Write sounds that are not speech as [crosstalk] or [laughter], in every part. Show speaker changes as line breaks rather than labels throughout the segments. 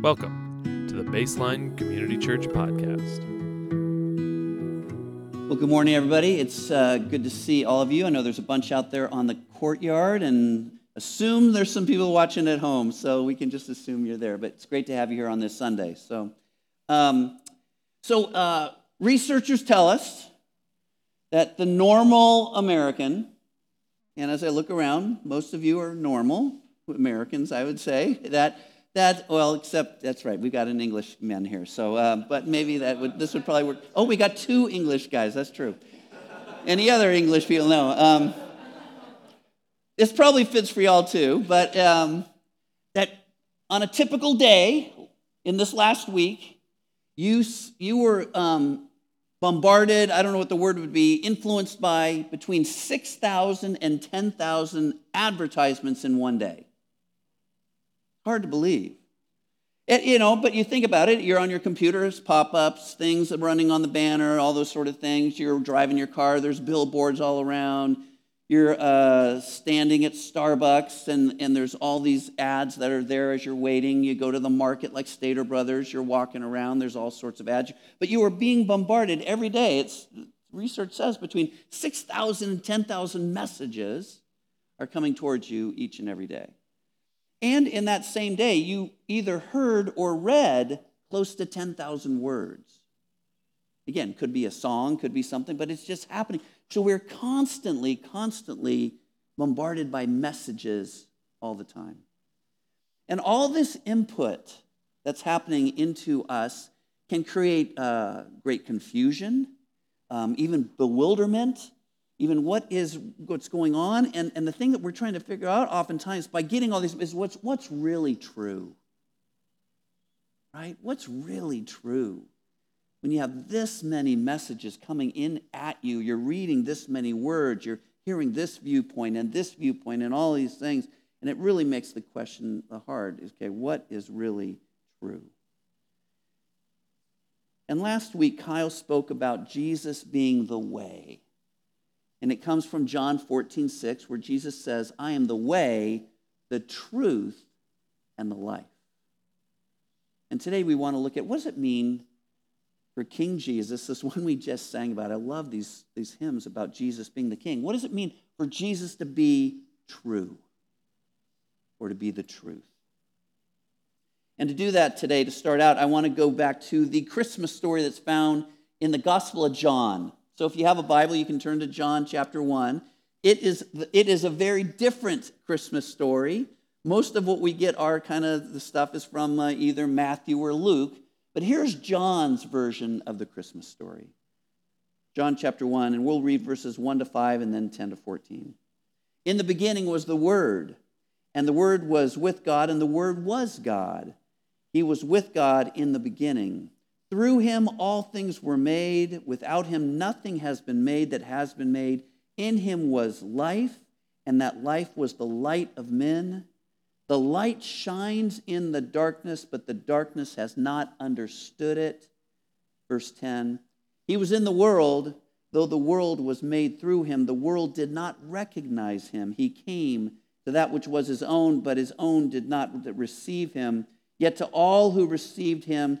Welcome to the Baseline Community Church Podcast.
Well, good morning, everybody. It's uh, good to see all of you. I know there's a bunch out there on the courtyard, and assume there's some people watching at home, so we can just assume you're there. But it's great to have you here on this Sunday. So, um, so uh, researchers tell us that the normal American, and as I look around, most of you are normal Americans, I would say that that, well, except that's right. We got an English man here, so uh, but maybe that would this would probably work. Oh, we got two English guys. That's true. Any other English people? No. Um, this probably fits for y'all too. But um, that on a typical day in this last week, you you were um, bombarded. I don't know what the word would be. Influenced by between 6,000 and 10,000 advertisements in one day. Hard to believe. It, you know, but you think about it, you're on your computers, pop ups, things running on the banner, all those sort of things. You're driving your car, there's billboards all around. You're uh, standing at Starbucks, and, and there's all these ads that are there as you're waiting. You go to the market like Stater Brothers, you're walking around, there's all sorts of ads. But you are being bombarded every day. It's, research says between 6,000 and 10,000 messages are coming towards you each and every day. And in that same day, you either heard or read close to 10,000 words. Again, could be a song, could be something, but it's just happening. So we're constantly, constantly bombarded by messages all the time. And all this input that's happening into us can create uh, great confusion, um, even bewilderment, even what is what's going on and, and the thing that we're trying to figure out oftentimes by getting all these is what's what's really true. Right? What's really true? When you have this many messages coming in at you you're reading this many words you're hearing this viewpoint and this viewpoint and all these things and it really makes the question the hard okay what is really true? And last week kyle spoke about jesus being the way and it comes from John 14, 6, where Jesus says, I am the way, the truth, and the life. And today we want to look at what does it mean for King Jesus, this one we just sang about. I love these, these hymns about Jesus being the king. What does it mean for Jesus to be true or to be the truth? And to do that today, to start out, I want to go back to the Christmas story that's found in the Gospel of John. So if you have a Bible, you can turn to John chapter 1. It is, it is a very different Christmas story. Most of what we get are kind of the stuff is from uh, either Matthew or Luke. But here's John's version of the Christmas story. John chapter 1, and we'll read verses 1 to 5 and then 10 to 14. In the beginning was the Word, and the Word was with God, and the Word was God. He was with God in the beginning. Through him all things were made. Without him nothing has been made that has been made. In him was life, and that life was the light of men. The light shines in the darkness, but the darkness has not understood it. Verse 10 He was in the world, though the world was made through him. The world did not recognize him. He came to that which was his own, but his own did not receive him. Yet to all who received him,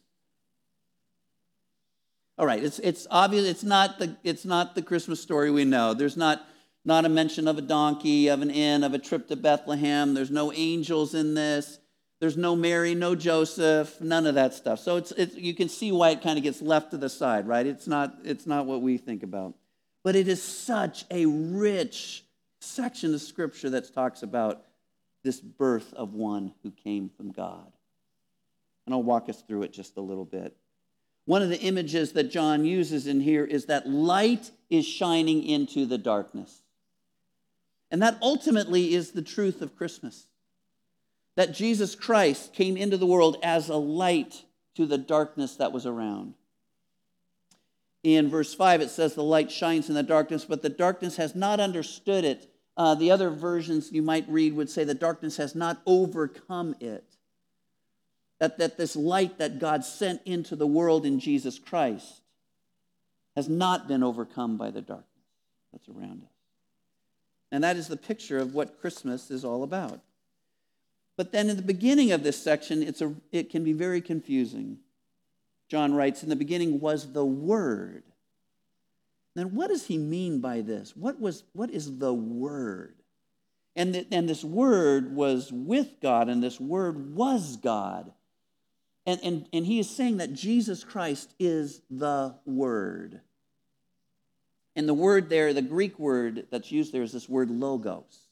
All right, it's, it's obvious, it's not, the, it's not the Christmas story we know. There's not, not a mention of a donkey, of an inn, of a trip to Bethlehem. There's no angels in this. There's no Mary, no Joseph, none of that stuff. So it's, it's, you can see why it kind of gets left to the side, right? It's not, it's not what we think about. But it is such a rich section of Scripture that talks about this birth of one who came from God. And I'll walk us through it just a little bit. One of the images that John uses in here is that light is shining into the darkness. And that ultimately is the truth of Christmas. That Jesus Christ came into the world as a light to the darkness that was around. In verse 5, it says, The light shines in the darkness, but the darkness has not understood it. Uh, the other versions you might read would say, The darkness has not overcome it. That, that this light that God sent into the world in Jesus Christ has not been overcome by the darkness that's around us. And that is the picture of what Christmas is all about. But then in the beginning of this section, it's a, it can be very confusing. John writes, In the beginning was the Word. Then what does he mean by this? What, was, what is the Word? And, the, and this Word was with God, and this Word was God. And, and, and he is saying that Jesus Christ is the Word. And the word there, the Greek word that's used there is this word logos.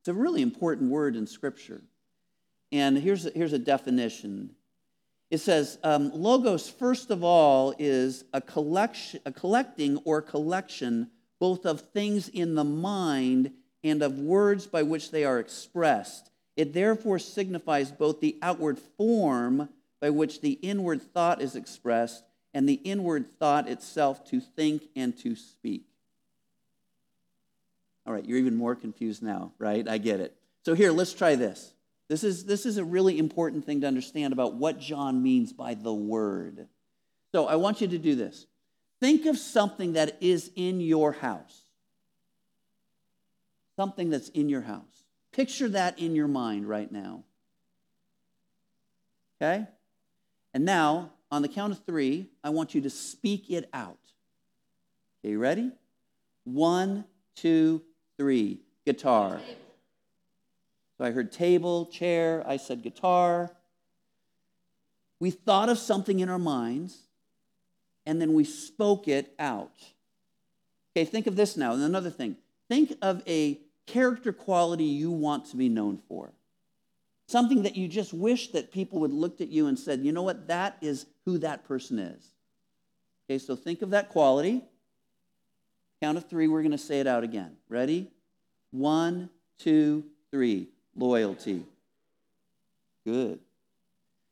It's a really important word in Scripture. And here's a, here's a definition it says um, logos, first of all, is a, collection, a collecting or collection both of things in the mind and of words by which they are expressed. It therefore signifies both the outward form by which the inward thought is expressed and the inward thought itself to think and to speak. All right, you're even more confused now, right? I get it. So here, let's try this. This is, this is a really important thing to understand about what John means by the word. So I want you to do this. Think of something that is in your house. Something that's in your house. Picture that in your mind right now. Okay? And now on the count of three, I want you to speak it out. Okay, you ready? One, two, three. Guitar. So I heard table, chair, I said guitar. We thought of something in our minds, and then we spoke it out. Okay, think of this now. And another thing think of a character quality you want to be known for. Something that you just wish that people would looked at you and said, you know what, that is who that person is. Okay, so think of that quality. Count of three, we're going to say it out again. Ready? One, two, three. Loyalty. Good.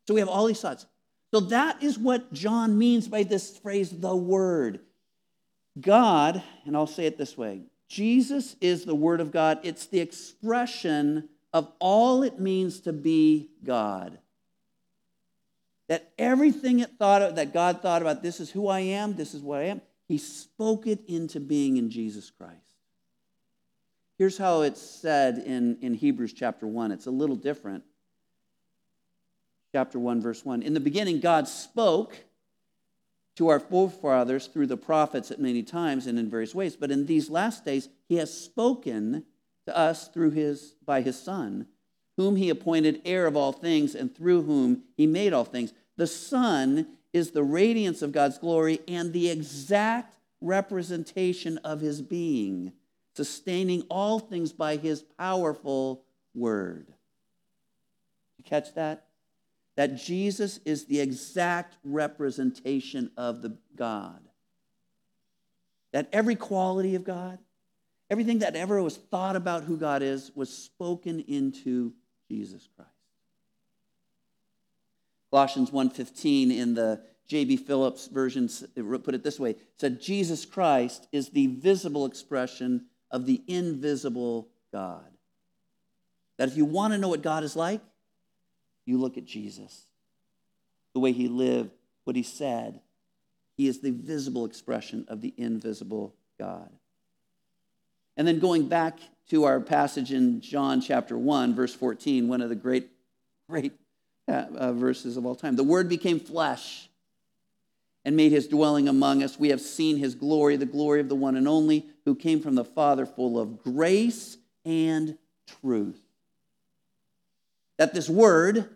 So we have all these thoughts. So that is what John means by this phrase, the Word. God, and I'll say it this way Jesus is the Word of God. It's the expression of all it means to be God. That everything it thought of, that God thought about, this is who I am, this is what I am, he spoke it into being in Jesus Christ. Here's how it's said in, in Hebrews chapter 1. It's a little different. Chapter 1, verse 1. In the beginning, God spoke to our forefathers through the prophets at many times and in various ways, but in these last days, he has spoken to us through his by his son whom he appointed heir of all things and through whom he made all things. The son is the radiance of god's glory and the exact representation of his being sustaining all things by his powerful word. You catch that that jesus is the exact representation of the god that every quality of god Everything that ever was thought about who God is was spoken into Jesus Christ. Colossians 1:15 in the J.B. Phillips version put it this way, said Jesus Christ is the visible expression of the invisible God. That if you want to know what God is like, you look at Jesus. The way he lived, what he said, he is the visible expression of the invisible God. And then going back to our passage in John chapter 1, verse 14, one of the great, great uh, uh, verses of all time. The Word became flesh and made his dwelling among us. We have seen his glory, the glory of the one and only who came from the Father, full of grace and truth. That this Word,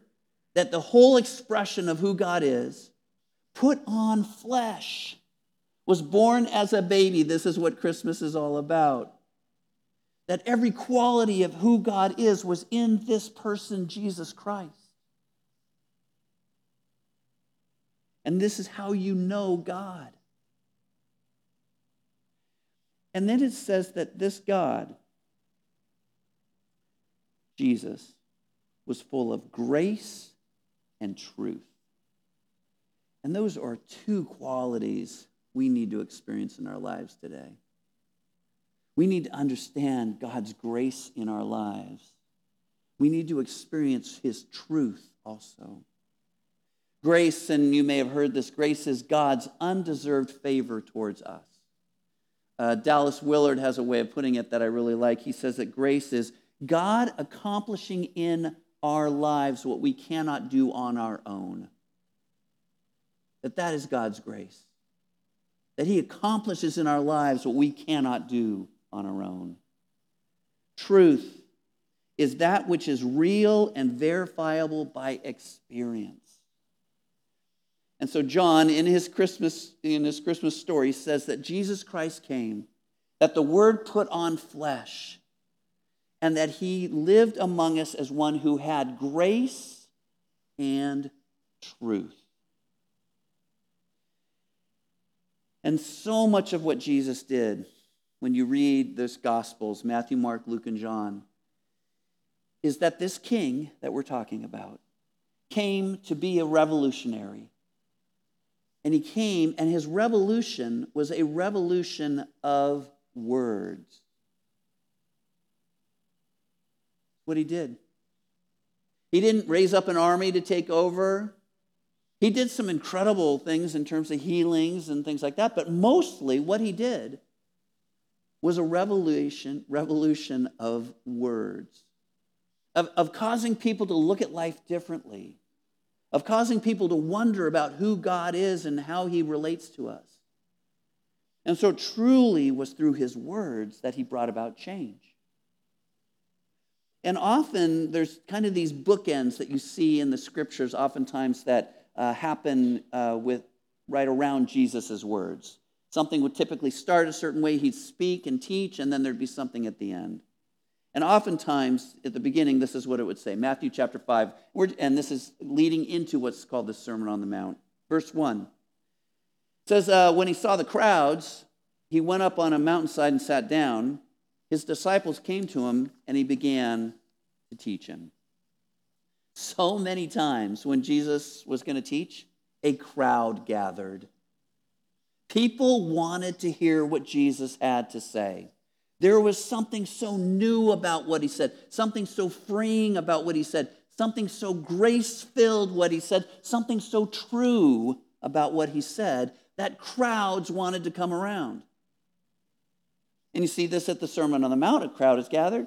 that the whole expression of who God is, put on flesh, was born as a baby. This is what Christmas is all about that every quality of who God is was in this person, Jesus Christ. And this is how you know God. And then it says that this God, Jesus, was full of grace and truth. And those are two qualities we need to experience in our lives today. We need to understand God's grace in our lives. We need to experience His truth also. Grace, and you may have heard this, grace is God's undeserved favor towards us. Uh, Dallas Willard has a way of putting it that I really like. He says that grace is God accomplishing in our lives what we cannot do on our own. That that is God's grace. That he accomplishes in our lives what we cannot do on our own. Truth is that which is real and verifiable by experience. And so John in his Christmas in his Christmas story says that Jesus Christ came, that the word put on flesh, and that he lived among us as one who had grace and truth. And so much of what Jesus did when you read those Gospels, Matthew, Mark, Luke, and John, is that this king that we're talking about came to be a revolutionary. And he came, and his revolution was a revolution of words. What he did. He didn't raise up an army to take over. He did some incredible things in terms of healings and things like that, but mostly what he did was a revolution, revolution of words, of, of causing people to look at life differently, of causing people to wonder about who God is and how he relates to us. And so, truly, was through his words that he brought about change. And often, there's kind of these bookends that you see in the scriptures, oftentimes that uh, happen uh, with right around Jesus' words. Something would typically start a certain way, he'd speak and teach, and then there'd be something at the end. And oftentimes, at the beginning, this is what it would say Matthew chapter 5, and this is leading into what's called the Sermon on the Mount. Verse 1 it says, uh, When he saw the crowds, he went up on a mountainside and sat down. His disciples came to him, and he began to teach him. So many times when Jesus was going to teach, a crowd gathered. People wanted to hear what Jesus had to say. There was something so new about what he said, something so freeing about what he said, something so grace filled what he said, something so true about what he said that crowds wanted to come around. And you see this at the Sermon on the Mount, a crowd is gathered.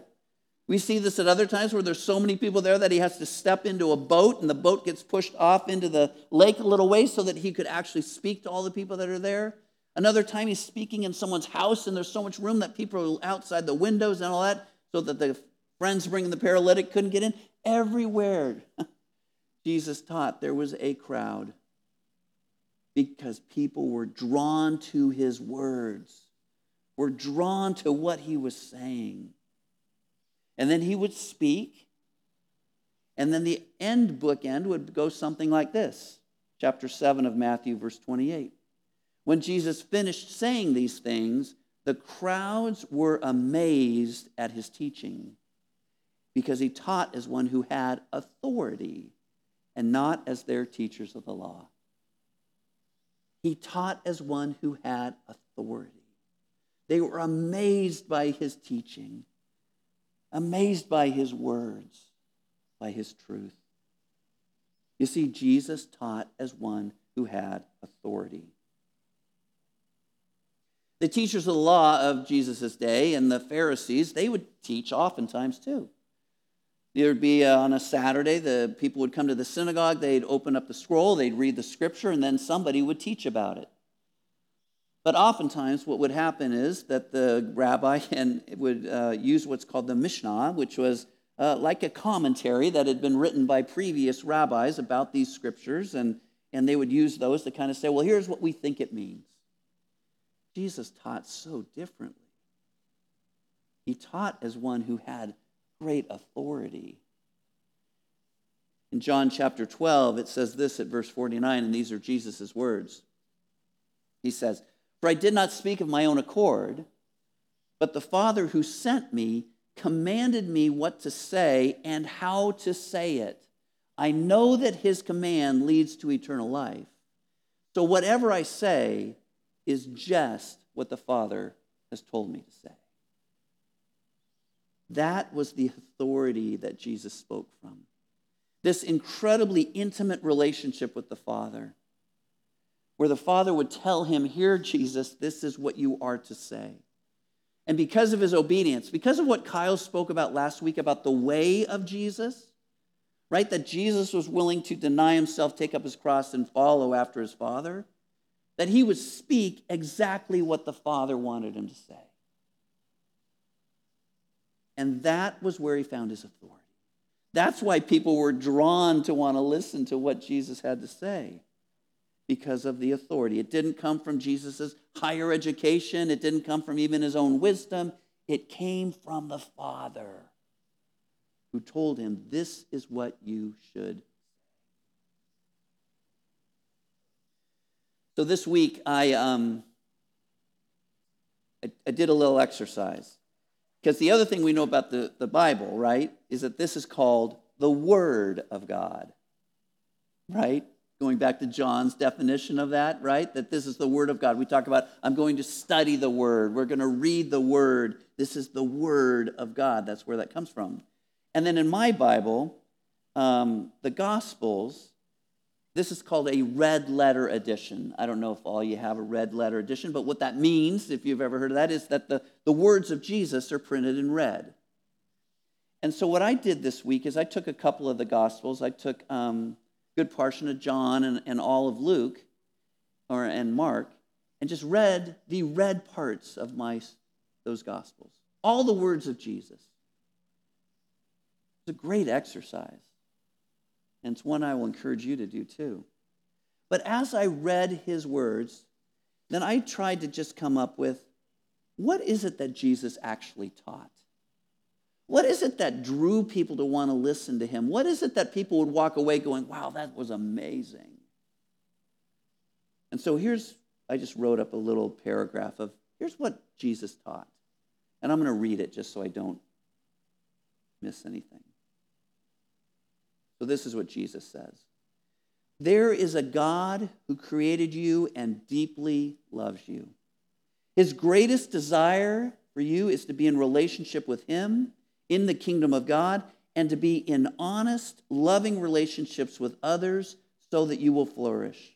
We see this at other times where there's so many people there that he has to step into a boat and the boat gets pushed off into the lake a little way so that he could actually speak to all the people that are there. Another time he's speaking in someone's house and there's so much room that people are outside the windows and all that so that the friends bringing the paralytic couldn't get in. Everywhere [laughs] Jesus taught, there was a crowd because people were drawn to his words, were drawn to what he was saying. And then he would speak. And then the end bookend would go something like this chapter 7 of Matthew, verse 28. When Jesus finished saying these things, the crowds were amazed at his teaching because he taught as one who had authority and not as their teachers of the law. He taught as one who had authority. They were amazed by his teaching amazed by his words, by his truth. You see, Jesus taught as one who had authority. The teachers of the law of Jesus' day and the Pharisees, they would teach oftentimes too. There would be uh, on a Saturday, the people would come to the synagogue, they'd open up the scroll, they'd read the scripture, and then somebody would teach about it. But oftentimes, what would happen is that the rabbi [laughs] and would uh, use what's called the Mishnah, which was uh, like a commentary that had been written by previous rabbis about these scriptures, and, and they would use those to kind of say, well, here's what we think it means. Jesus taught so differently. He taught as one who had great authority. In John chapter 12, it says this at verse 49, and these are Jesus' words. He says, for I did not speak of my own accord, but the Father who sent me commanded me what to say and how to say it. I know that his command leads to eternal life. So whatever I say, is just what the Father has told me to say. That was the authority that Jesus spoke from. This incredibly intimate relationship with the Father, where the Father would tell him, Here, Jesus, this is what you are to say. And because of his obedience, because of what Kyle spoke about last week about the way of Jesus, right? That Jesus was willing to deny himself, take up his cross, and follow after his Father, that he would speak exactly what the Father wanted him to say. And that was where he found his authority. That's why people were drawn to want to listen to what Jesus had to say because of the authority. It didn't come from Jesus' higher education, it didn't come from even his own wisdom. It came from the Father who told him, This is what you should. So this week, I, um, I, I did a little exercise. Because the other thing we know about the, the Bible, right, is that this is called the Word of God, right? Going back to John's definition of that, right? That this is the Word of God. We talk about, I'm going to study the Word. We're going to read the Word. This is the Word of God. That's where that comes from. And then in my Bible, um, the Gospels, this is called a red letter edition. I don't know if all you have a red letter edition, but what that means, if you've ever heard of that, is that the, the words of Jesus are printed in red. And so, what I did this week is I took a couple of the Gospels. I took um, good portion of John and, and all of Luke or, and Mark and just read the red parts of my, those Gospels. All the words of Jesus. It's a great exercise. And it's one I will encourage you to do too. But as I read his words, then I tried to just come up with what is it that Jesus actually taught? Is it that drew people to want to listen to him? What is it that people would walk away going, wow, that was amazing? And so here's, I just wrote up a little paragraph of here's what Jesus taught. And I'm going to read it just so I don't miss anything. So, this is what Jesus says There is a God who created you and deeply loves you. His greatest desire for you is to be in relationship with Him in the kingdom of God and to be in honest, loving relationships with others so that you will flourish.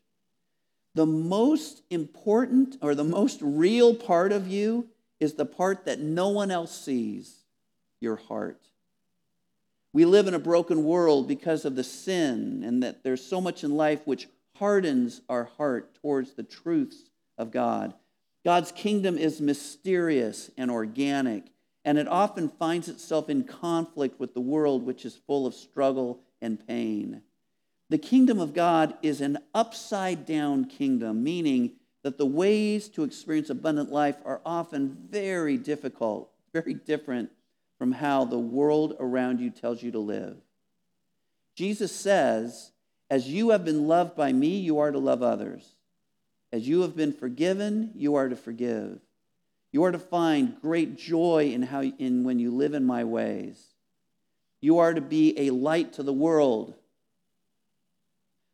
The most important or the most real part of you is the part that no one else sees your heart. We live in a broken world because of the sin, and that there's so much in life which hardens our heart towards the truths of God. God's kingdom is mysterious and organic, and it often finds itself in conflict with the world, which is full of struggle and pain. The kingdom of God is an upside down kingdom, meaning that the ways to experience abundant life are often very difficult, very different from how the world around you tells you to live. Jesus says, As you have been loved by me, you are to love others. As you have been forgiven, you are to forgive. You are to find great joy in, how, in when you live in my ways. You are to be a light to the world.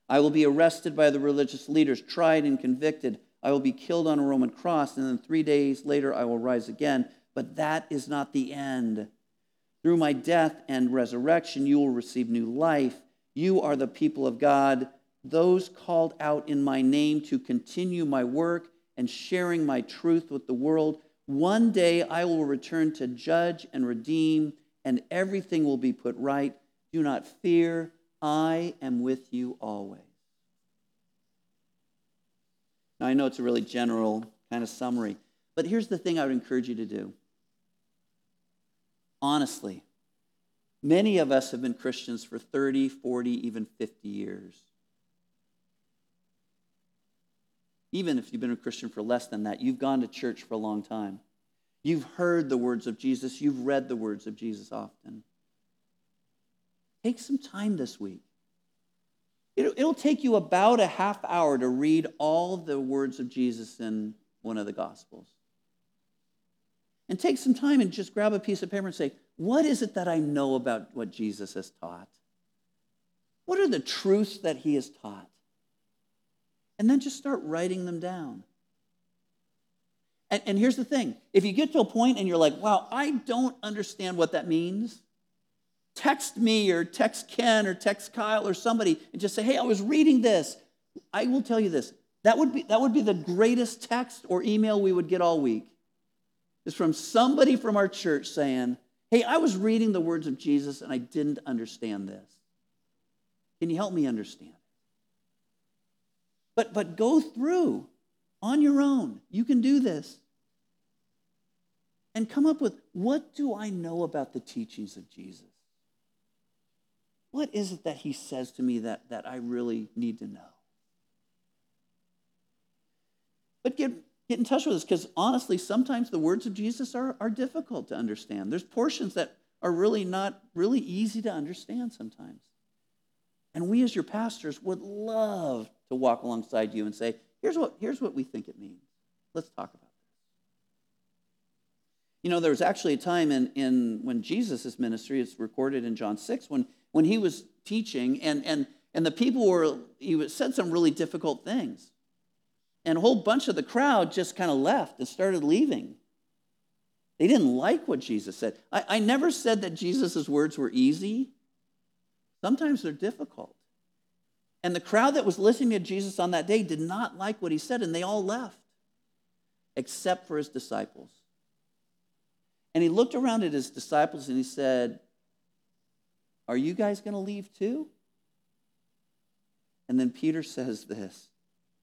I will be arrested by the religious leaders, tried and convicted. I will be killed on a Roman cross, and then three days later I will rise again. But that is not the end. Through my death and resurrection, you will receive new life. You are the people of God, those called out in my name to continue my work and sharing my truth with the world. One day I will return to judge and redeem, and everything will be put right. Do not fear, I am with you always. Now, I know it's a really general kind of summary, but here's the thing I would encourage you to do honestly, many of us have been Christians for 30, 40, even 50 years. Even if you've been a Christian for less than that, you've gone to church for a long time. You've heard the words of Jesus, you've read the words of Jesus often. Take some time this week. It'll, take you about a half hour to read all the words of Jesus in one of the Gospels and take some time and just grab a piece of paper and say, What is it that I know about what Jesus has taught? What are the truths that he has taught? And then just start writing them down. And, and here's the thing if you get to a point and you're like, wow, I don't understand what that means, text me or text Ken or text Kyle or somebody and just say, hey, I was reading this. I will tell you this that would be, that would be the greatest text or email we would get all week. Is from somebody from our church saying, hey, I was reading the words of Jesus and I didn't understand this. Can you help me understand? But, but go through on your own. You can do this. And come up with what do I know about the teachings of Jesus? What is it that he says to me that, that I really need to know? But get, get in touch with us because honestly, sometimes the words of Jesus are, are difficult to understand. There's portions that are really not really easy to understand sometimes. And we, as your pastors, would love to walk alongside you and say, here's what, here's what we think it means. Let's talk about this. You know, there was actually a time in, in when Jesus' ministry, is recorded in John 6, when, when he was teaching, and, and, and the people were, he said some really difficult things. And a whole bunch of the crowd just kind of left and started leaving. They didn't like what Jesus said. I, I never said that Jesus' words were easy. Sometimes they're difficult. And the crowd that was listening to Jesus on that day did not like what he said, and they all left, except for his disciples. And he looked around at his disciples and he said, Are you guys going to leave too? And then Peter says this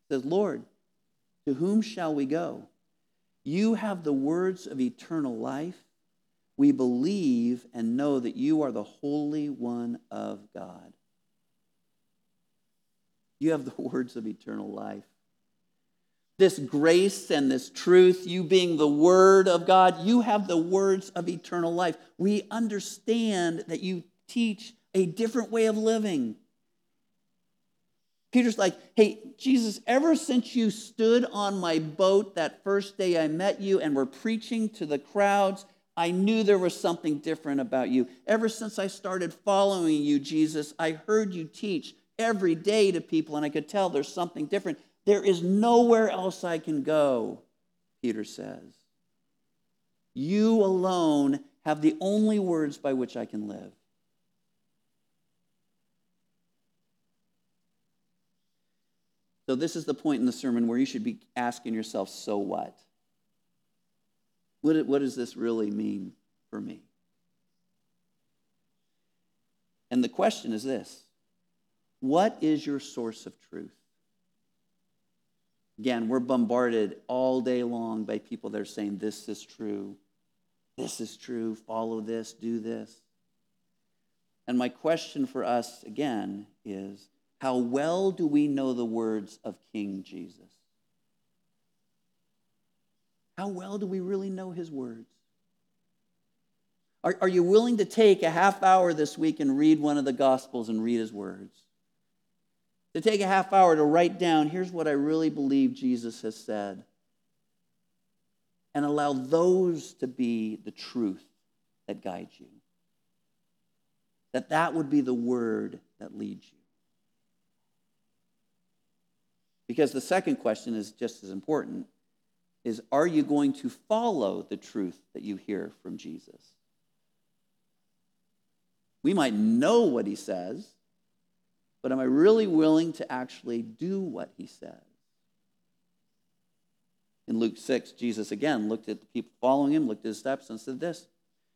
says, Lord, to whom shall we go? You have the words of eternal life. We believe and know that you are the Holy One of God. You have the [laughs] words of eternal life. This grace and this truth, you being the Word of God, you have the words of eternal life. We understand that you teach a different way of living. Peter's like, hey, Jesus, ever since you stood on my boat that first day I met you and were preaching to the crowds, I knew there was something different about you. Ever since I started following you, Jesus, I heard you teach every day to people, and I could tell there's something different. There is nowhere else I can go, Peter says. You alone have the only words by which I can live. So, this is the point in the sermon where you should be asking yourself, so what? What, what does this really mean for me? And the question is this What is your source of truth? Again, we're bombarded all day long by people that are saying, This is true, this is true, follow this, do this. And my question for us, again, is how well do we know the words of King Jesus? How well do we really know his words? Are, are you willing to take a half hour this week and read one of the Gospels and read his words? To take a half hour to write down, here's what I really believe Jesus has said. And allow those to be the truth that guides you. That that would be the word that leads you. Because the second question is just as important is are you going to follow the truth that you hear from Jesus? We might know what he says, but am I really willing to actually do what he says? In Luke 6, Jesus again looked at the people following him, looked at his steps, and said this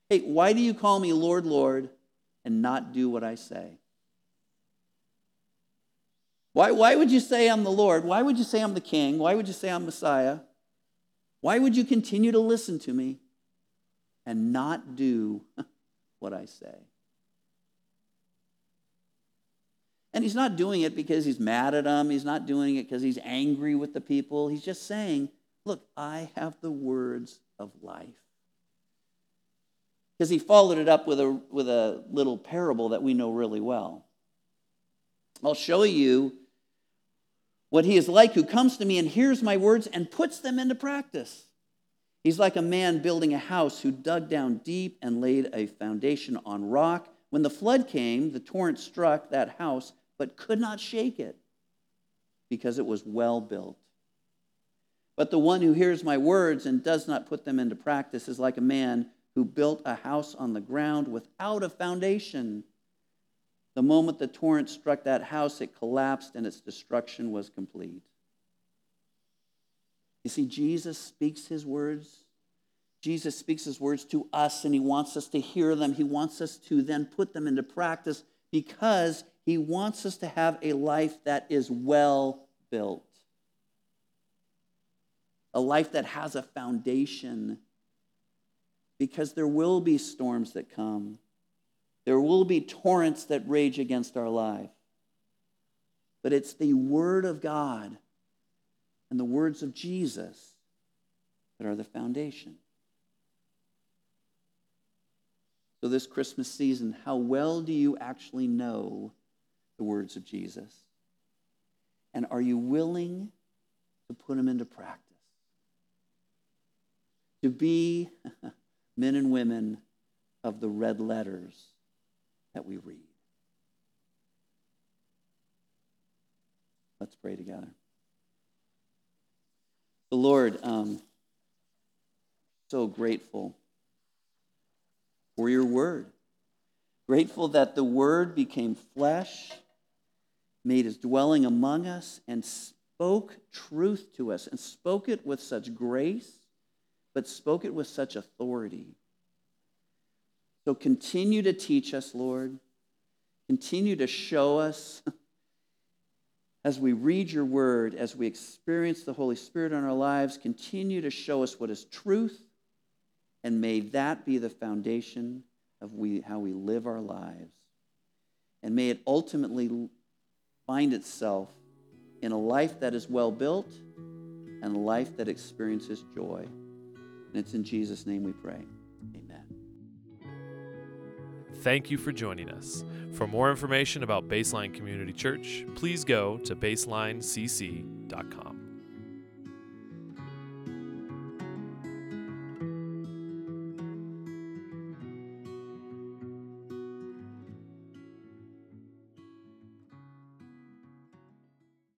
Hey, why do you call me Lord, Lord, and not do what I say? Why, why would you say I'm the Lord? Why would you say I'm the King? Why would you say I'm Messiah? Why would you continue to listen to me and not do [laughs] what I say? And he's not doing it because he's mad at them. He's not doing it because he's angry with the people. He's just saying, Look, I have the words of life. Because he followed it up with a, with a little parable that we know really well. I'll show you what he is like who comes to me and hears my words and puts them into practice. He's like a man building a house who dug down deep and laid a foundation on rock. When the flood came, the torrent struck that house but could not shake it because it was well built. But the one who hears my words and does not put them into practice is like a man who built a house on the ground without a foundation. The moment the torrent struck that house, it collapsed and its destruction was complete. You see, Jesus speaks his words. Jesus speaks his words to us, and he wants us to hear them. He wants us to then put them into practice because he wants us to have a life that is well built, a life that has a foundation. Because there will be storms that come, there will be torrents that rage against our life. But it's the Word of God and the words of Jesus that are the foundation. So, this Christmas season, how well do you actually know the words of Jesus? And are you willing to put them into practice? To be [laughs] men and women of the red letters that we read. Let's pray together. The Lord, um, so grateful for your word. Grateful that the word became flesh, made his dwelling among us, and spoke truth to us, and spoke it with such grace, but spoke it with such authority. So continue to teach us, Lord. Continue to show us [laughs] as we read your word, as we experience the Holy Spirit in our lives, continue to show us what is truth, and may that be the foundation of we, how we live our lives. And may it ultimately find itself in a life that is well built and a life that experiences joy. And it's in Jesus' name we pray. Amen.
Thank you for joining us. For more information about Baseline Community Church, please go to baselinecc.com.